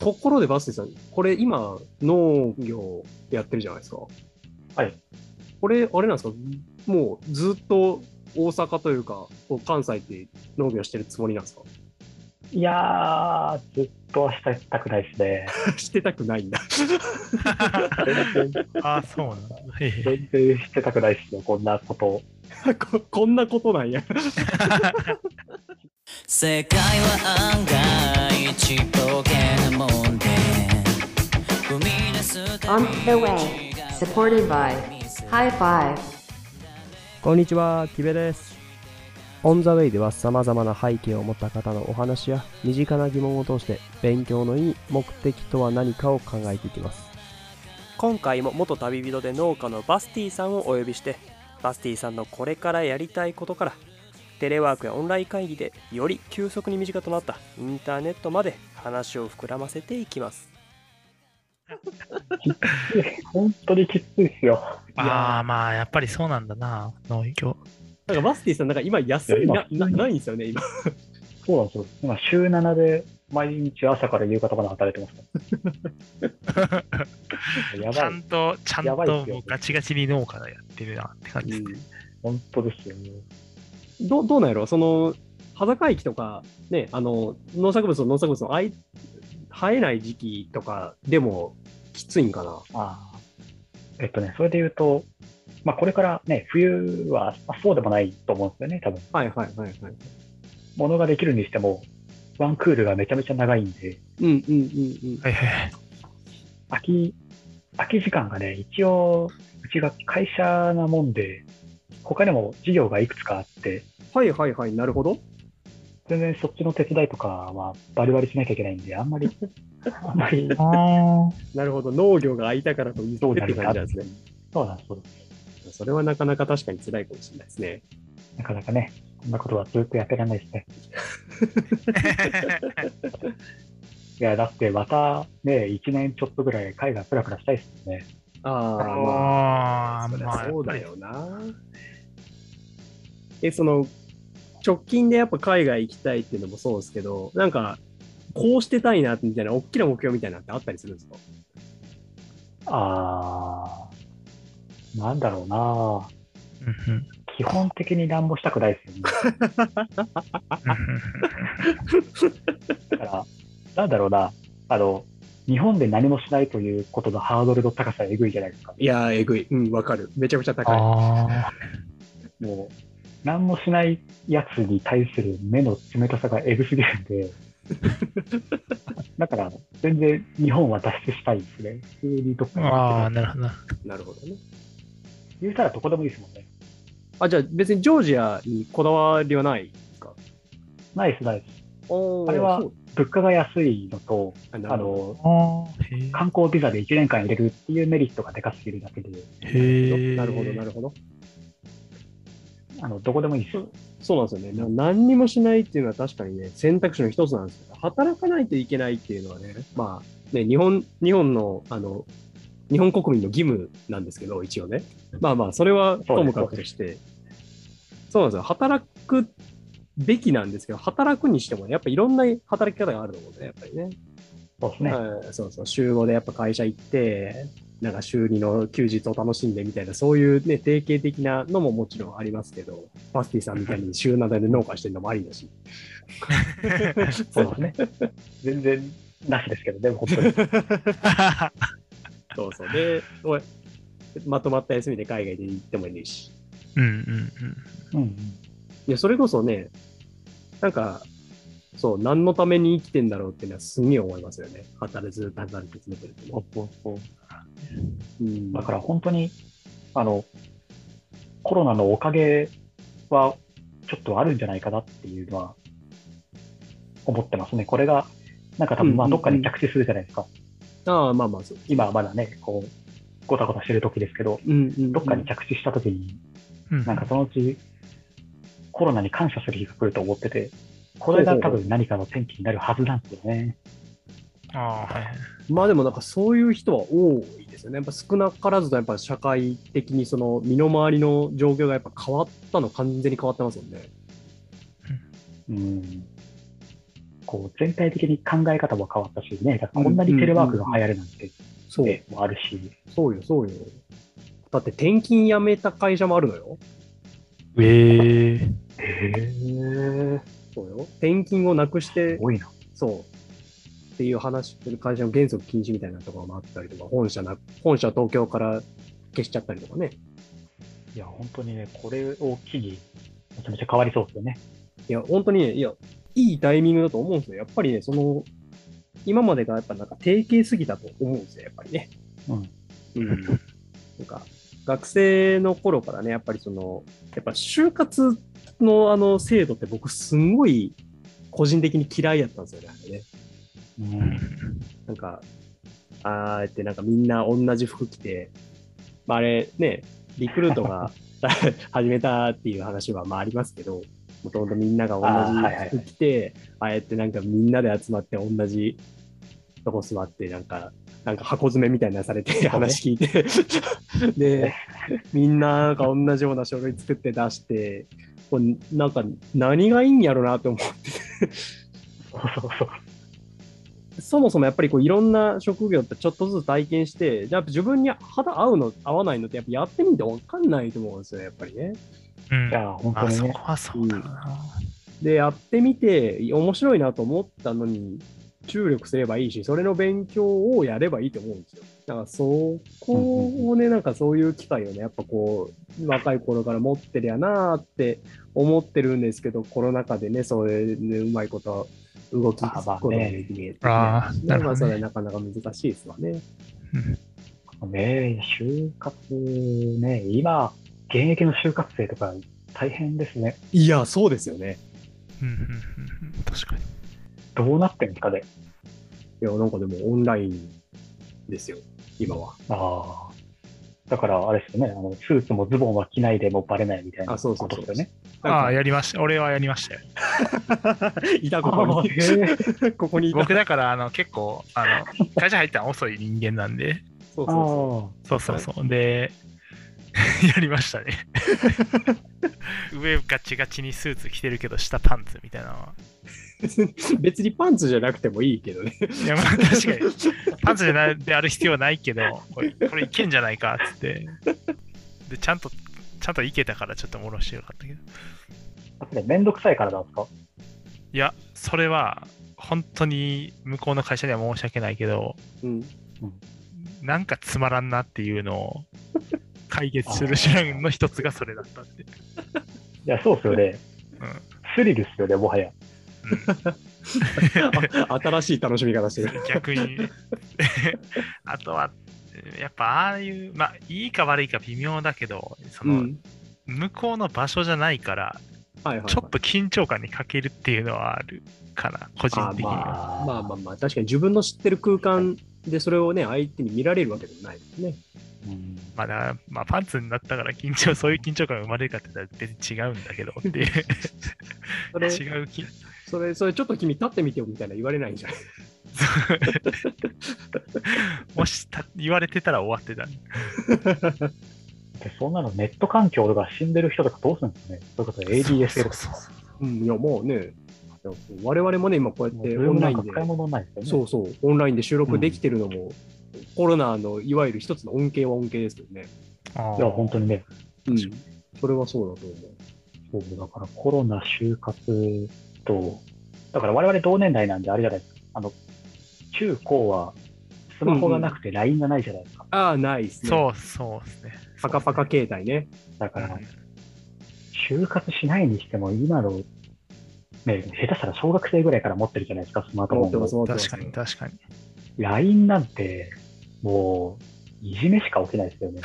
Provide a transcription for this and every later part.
ところでバスティさん、これ今、農業やってるじゃないですか。はい。これ、あれなんですか？もうずっと大阪というか、関西って農業してるつもりなんですか？いやー、ずっとはしたくないですね。してたくないんだ。全然、ああ、そうなんだ。全然してたくないですよ、こんなこと。ここんなことなんや。世界は案外 On び the way, supported by High Five. こんにちは、キベです。オンザウェイでは様々な背景を持った方のお話や身近な疑問を通して勉強のいい目的とは何かを考えていきます。今回も元旅人で農家のバスティさんをお呼びして、バスティさんのこれからやりたいことから、テレワークやオンライン会議でより急速に身近となったインターネットまで話を膨らませていきます。本当にきついですよ。ああ、まあ、やっぱりそうなんだな、農業。なんかバスティさん、なんか今休みな今なないんですよね、今。そうなんですよ。今、週7で毎日朝から夕方まで働いてますから。やばいちゃん。と、ちゃんともうガチガチに農家やってるなって感じですね。本当ですよね。どうどうなんやろ？その、端境期とか、ね、あの、農作物と農作物のあい生えない時期とかでもきついんかな。ああ。えっとね、それで言うと、まあ、これからね、冬はまあそうでもないと思うんですよね、多分。はいはいはいはい。ものができるにしても、ワンクールがめちゃめちゃ長いんで、うんうんうんうん。はいはい。空き、空き時間がね、一応、うちが会社なもんで、他にも事業がいくつかあって、はいはいはい、なるほど。全然そっちの手伝いとかはバリバリしなきゃいけないんで、あんまり、あんまり。なるほど。農業が空いたからと言ってそうって感じなんですね。そうなんです、それはなかなか確かに辛いかもしれないですね。なかなかね、こんなことはずっとやってられないですね。いや、だってまたね、1年ちょっとぐらい海外プラプラしたいですもんね。ああ、まあ、ああ、そうだよな。え、その、直近でやっぱ海外行きたいっていうのもそうですけど、なんか、こうしてたいなみたいな、大きな目標みたいなのってあったりするんですか？あー、なんだろうな基本的に何もしたくないですよね。だから、なんだろうな、あの、日本で何もしないということのハードルの高さえぐいじゃないですか。いやー、えぐい。うん、わかる。めちゃくちゃ高い。あ もう、何もしないやつに対する目の冷たさがえぐすぎるんで、だから、全然日本は脱出したいですね。普通にどっかあ、にあなるほどな。なるほどね。言うたらどこでもいいですもんね。あ、じゃあ別にジョージアにこだわりはないですか？ナイスナイス。おあれは物価が安いのと、あの。観光ビザで1年間入れるっていうメリットがでかすぎるだけで、どへえ。なるほど、なるほど。あの、どこでもいいです。そうなんですよね。な何にもしないっていうのは確かにね、選択肢の一つなんですけど、働かないといけないっていうのはね、まあ、ね、日本、日本の、あの、日本国民の義務なんですけど、一応ね。まあまあ、それはともかくとして、そうなんですよ。働くべきなんですけど、働くにしても、やっぱいろんな働き方があると思うんで、やっぱりね。そうですね。はいそうそう、週5でやっぱ会社行って、なんか週2の休日を楽しんでみたいな、そういうね、定型的なのももちろんありますけど、パスティさんみたいに週7で農家してるのもありだし。そうですね。全然なしですけど、でも本当に。そうそう。で、おいまとまった休みで海外で行ってもいいし。うんうんうんうん。いや、それこそね、なんか、そう、何のために生きてんだろうっていうのはすんげえ思いますよね。働いずっと働き続けてるとね。そうそうそう。うん、だから本当に、あの、コロナのおかげはちょっとあるんじゃないかなっていうのは思ってますね。これが、なんか多分まあうんうんうんどっかに着地するじゃないですか。ああ、まあまあ、そう。今はまだね、こう、ごたごたしてる時ですけど、うんうんうん、どっかに着地した時に、うん。なんかそのうちコロナに感謝する日が来ると思ってて、これが多分何かの転機になるはずなんですよね。ああ、はいはい。まあでもなんかそういう人は多いですよね。やっぱ少なからずとやっぱ社会的にその身の回りの状況がやっぱ変わったの完全に変わってますもんね。うん。こう全体的に考え方も変わったしね、だからこんなにテレワークが流行るなんて、そう、でもあるし、そうよ、そうよ。だって転勤辞めた会社もあるのよ。ええへえ、そうよ。転勤をなくしてす、ごいな。そう。っていう話してる会社の原則禁止みたいなところもあったりとか、本社な、本社東京から消しちゃったりとかね。いや、本当にね、これを機に、めちゃめちゃ変わりそうですよね。いや、本当にね、いや、いいタイミングだと思うんですよ。やっぱりね、その、今までがやっぱなんか定型すぎたと思うんですよ、やっぱりね。うん。うん。なんか、学生の頃からね、やっぱりその、やっぱ就活のあの制度って僕すんごい個人的に嫌いやったんですよね、あれね。うん。なんか、あーってなんかみんな同じ服着て、まあ、あれね、リクルートが 始めたっていう話はまあありますけど、もともとみんながあーはいはい同じ服着て、ああやってなんかみんなで集まって同じとこ座って、なんか、なんか箱詰めみたいなのされて話聞いて、で、みんなが同じような書類作って出して、これなんか何がいいんやろなって思ってそもそもやっぱりこういろんな職業ってちょっとずつ体験して、やっぱ自分に肌合うの合わないのってやっぱやってみて分かんないと思うんですよ、やっぱりね。うんい。や、本当にねあそこ。はそうだな。で、やってみて面白いなと思ったのに注力すればいいし、それの勉強をやればいいと思うんですよ。だからそこをね、なんかそういう機会をね、やっぱこう、若い頃から持ってりゃなーって思ってるんですけど、コロナ禍でね、それね、うまいこと動きつくことができねえあーなるほどねまあそれはなかなか難しいですわね。ね就活ね、今、現役の就活生とか大変ですね。いや、そうですよね。うんうんうんうん確かに。どうなってんですかね。いや、なんかでもオンラインですよ、今は。ああ。だから、あれですよね、あのスーツもズボンは着ないでもバレないみたいなあそうそうそうことですよね。ああ、やりました。俺はやりましたよ。いた、ここに。あーへ ここに。僕だから、あの、結構、あの、会社入ったの遅い人間なんで、そうそあそうそうそう。で、やりましたね。上ガチガチにスーツ着てるけど、下パンツみたいなのは。う。別にパンツじゃなくてもいいけどね。いや、まあ確かに、パンツじゃないである必要はないけど、これ、これいけんじゃないかっつって。で、ちゃんと、ちゃんといけたからちょっともろしてよかったけど。あ。それめんどくさいからなんですか？いや、それは、本当に向こうの会社には申し訳ないけど、うん。なんかつまらんなっていうのを解決する手段の一つがそれだったって。いや、そうですよね。うんスリルですよね、もはや。あ 新しい楽しみ方してる。逆に。あとは、やっぱああいう、まあ、いいか悪いか微妙だけど、その、うん。向こうの場所じゃないから、はいはいはい。ちょっと緊張感に欠けるっていうのはあるかな、個人あ的には。まあまあまあまあ、確かに自分の知ってる空間でそれをね、相手に見られるわけでもないですね。うんまあだまあ、パンツになったから緊張、そういう緊張感が生まれるかって言ったら別に違うんだけどっていう。違うきそれ、それちょっと君立ってみてよみたいな言われないんじゃないもした言われてたら終わってた。でそんなのネット環境とか死んでる人とかどうするんですかね？そういうこと ADSL とか。そうそううん、いや、もうね、我々もね、今こうやってオンラインで、でね。そうそう、オンラインで収録できてるのも、コロナのいわゆる一つの恩恵は恩恵ですけどね。いや、本当にね。うん。それはそうだと思う。そう、だからコロナ就活と、だから我々同年代なんであれじゃないですか。あの、中高はスマホがなくて LINE がないじゃないですか。ああ、ないですね。そうそうですね。パカパカ携帯ね。だからうん、就活しないにしても今の、ね、下手したら小学生ぐらいから持ってるじゃないですか、スマートフォンを。確かに確かに。LINE なんて、もう、いじめしか起きないですよね。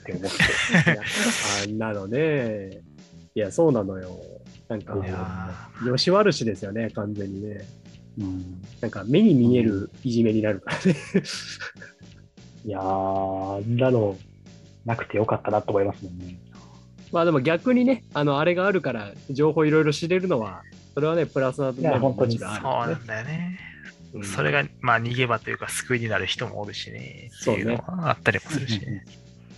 って思って。あんなのね。いや、そうなのよ。なんかよし悪しですよね、完全にね。うん、なんか、目に見えるいじめになるからね。いやー、あんなの、なくてよかったなと思いますもんね。まあでも逆にね、あの、あれがあるから、情報いろいろ知れるのは、それはね、プラスな面もいや本当にもちろんーそうあるよねなんだよね。うんそれが、まあ、逃げ場というか、救いになる人もおるしね。そうねいうのはあったりもするしね。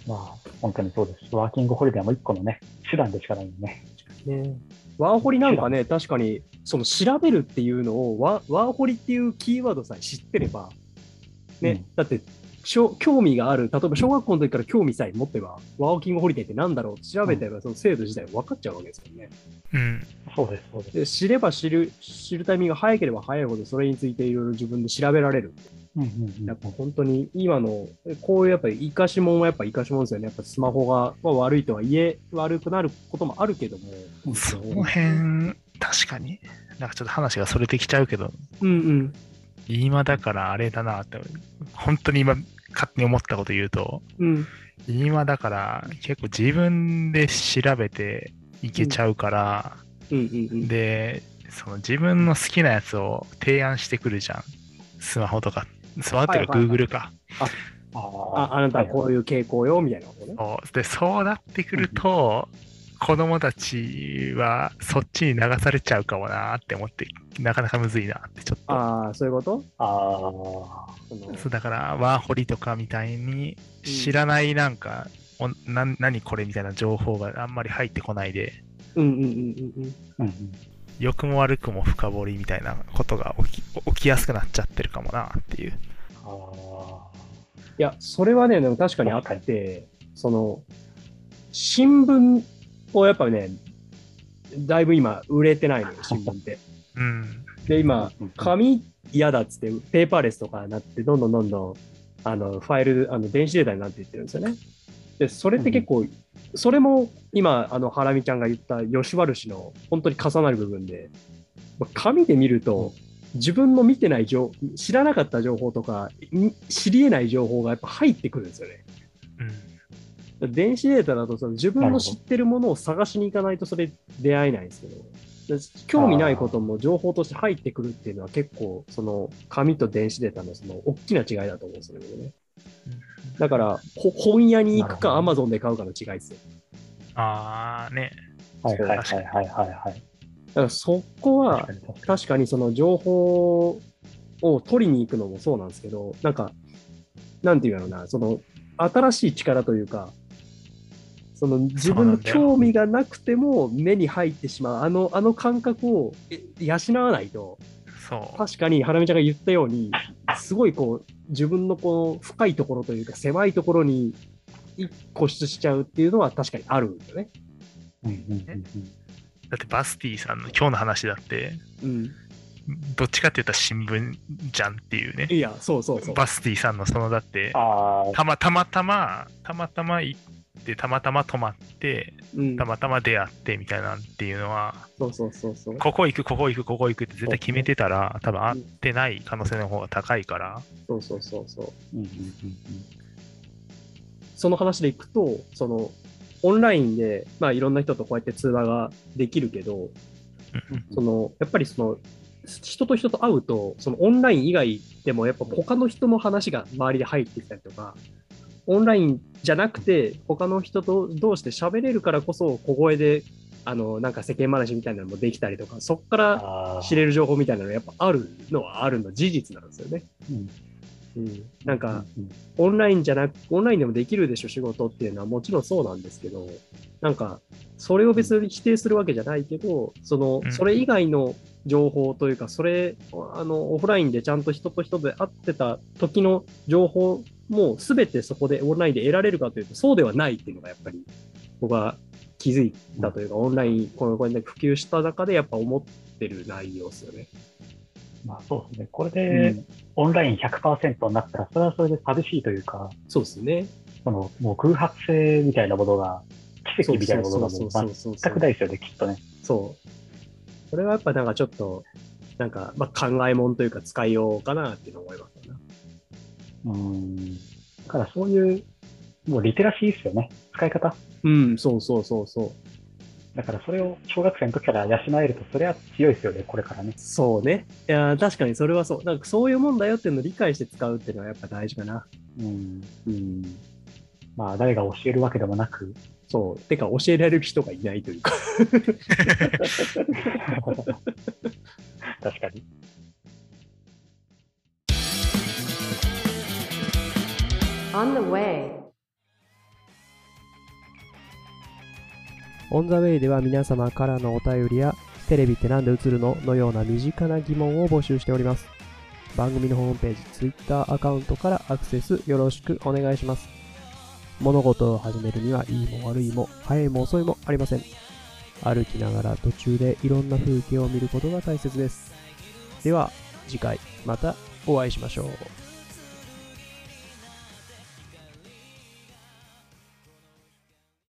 まあ、本当にそうです。ワーキングホリデーも一個のね、手段でしかないんでね。ね。ワーホリなんかね、確かに、その調べるっていうのをワ、ワーホリっていうキーワードさえ知ってれば、ね、うんだって、しょ興味がある、例えば小学校の時から興味さえ持ってば、ワーキングホリデーってなんだろうって調べてれば、その制度自体分かっちゃうわけですよね。うん。そうです、そうです。で知れば知る、知るタイミングが早ければ早いほど、それについていろいろ自分で調べられる。やっぱ本当に今の、こういうやっぱり生かしもんはやっぱ生かしもんですよね。やっぱスマホが、まあ、悪いとはいえ、悪くなることもあるけども。その辺、確かに。なんかちょっと話がそれてきちゃうけど、うんうん。今だからあれだなって、本当に今、勝手に思ったこと言うと、うん。今だから結構自分で調べていけちゃうから、うんうんうん。で、その自分の好きなやつを提案してくるじゃん。スマホとか。スっていうかはいはいはい Google か。あ、あなたはこういう傾向よ、みたいなことね。そうで、そうなってくると、子供たちはそっちに流されちゃうかもなって思って、なかなかむずいなってちょっと。ああ、そういうこと？ああ、そうだから、ワーホリとかみたいに知らないなんか、おな何これみたいな情報があんまり入ってこないで、うんうんうんうんうん。うんうん。良くも悪くも深掘りみたいなことが起き起きやすくなっちゃってるかもなっていう。あいや、それはね、でも確かにあって、その、新聞をやっぱね、だいぶ今売れてないのよ、新聞って。うん。で、今うんうん、紙嫌だっつって、ペーパーレスとかになって、どんどんどんどん、あの、ファイル、あの、電子データになっていってるんですよね。で、それって結構、それも今、あの、ハラミちゃんが言った吉原氏の本当に重なる部分で、まあ紙で見ると、自分の見てない情知らなかった情報とか、ん知り得ない情報がやっぱ入ってくるんですよね。うん。電子データだとその自分の知ってるものを探しに行かないとそれ出会えないんですけど、で興味ないことも情報として入ってくるっていうのは結構その紙と電子データのその大きな違いだと思うんですよね。だからほ本屋に行くかなるほ Amazon で買うかの違いですよ。ああ、ね。あ、はいはいはいはいはいはい。だからそこは確かにその情報を取りに行くのもそうなんですけど、なんか、なんていうのな、その新しい力というか、その自分の興味がなくても目に入ってしまう、あのあの感覚をえ養わないと、そう。確かにハラミちゃんが言ったように、すごいこう、自分のこう深いところというか、狭いところに一固執しちゃうっていうのは確かにあるんだよね。に。うんうんうんうんだってバスティさんの今日の話だって、うん。どっちかって言ったら新聞じゃんっていうね。いや、そうそうそう。バスティさんのそのだって、あたまたまたま、たまたま行って、たまたま泊まって、うんたまたま出会ってみたいなんっていうのは、そうそうそうそう。ここ行く、ここ行く、ここ行くって絶対決めてたら、多分会ってない可能性の方が高いから、そうそうそうそう。あ。うんうんうんその話でいくと、その、オンラインで、まあ、いろんな人とこうやって通話ができるけど、うんその、やっぱりその、人と人と会うと、そのオンライン以外でもやっぱ他の人の話が周りで入ってきたりとか、オンラインじゃなくて他の人と同士で喋れるからこそ小声で、あの、なんか世間話みたいなのもできたりとか、そこから。知れる情報みたいなのがやっぱあるのはあるの事実なんですよね。うん。うん、なんか、うんオンラインじゃなく、オンラインでもできるでしょ、仕事っていうのはもちろんそうなんですけど、なんか、それを別に否定するわけじゃないけど、そのう、ん。それ以外の情報というか、それ、あの、オフラインでちゃんと人と人で会ってた時の情報も全てそこでオンラインで得られるかというと、そうではないっていうのがやっぱり、僕は気づいたというか、オンライン、このこれで普及した中でやっぱ思ってる内容ですよね。まあそうですね。これで、オンライン100%になったら、それはそれで寂しいというか、そうですね。その、もう偶発性みたいなものが、奇跡みたいなものがもそう全くないですよね、きっとね。そう。これはやっぱなんかちょっと、なんか、まあ、考えもんというか使いようかなっていうのを思いますな。うん。だからそういう、もうリテラシーですよね。使い方。うん、そうそうそうそう。だからそれを小学生の時から養えると、それは強いですよね、これからね。そうね。いやー、確かにそれはそう。なんかそういうもんだよっていうのを理解して使うっていうのはやっぱ大事かな。うん。うん。まあ、誰が教えるわけでもなく、そう。てか教えられる人がいないというか。確かに。On the way. オンザウェイでは皆様からのお便りや、テレビってなんで映るののような身近な疑問を募集しております。番組のホームページ、Twitter アカウントからアクセスよろしくお願いします。物事を始めるにはいいも悪いも早いも遅いもありません。歩きながら途中でいろんな風景を見ることが大切です。では、次回またお会いしましょう。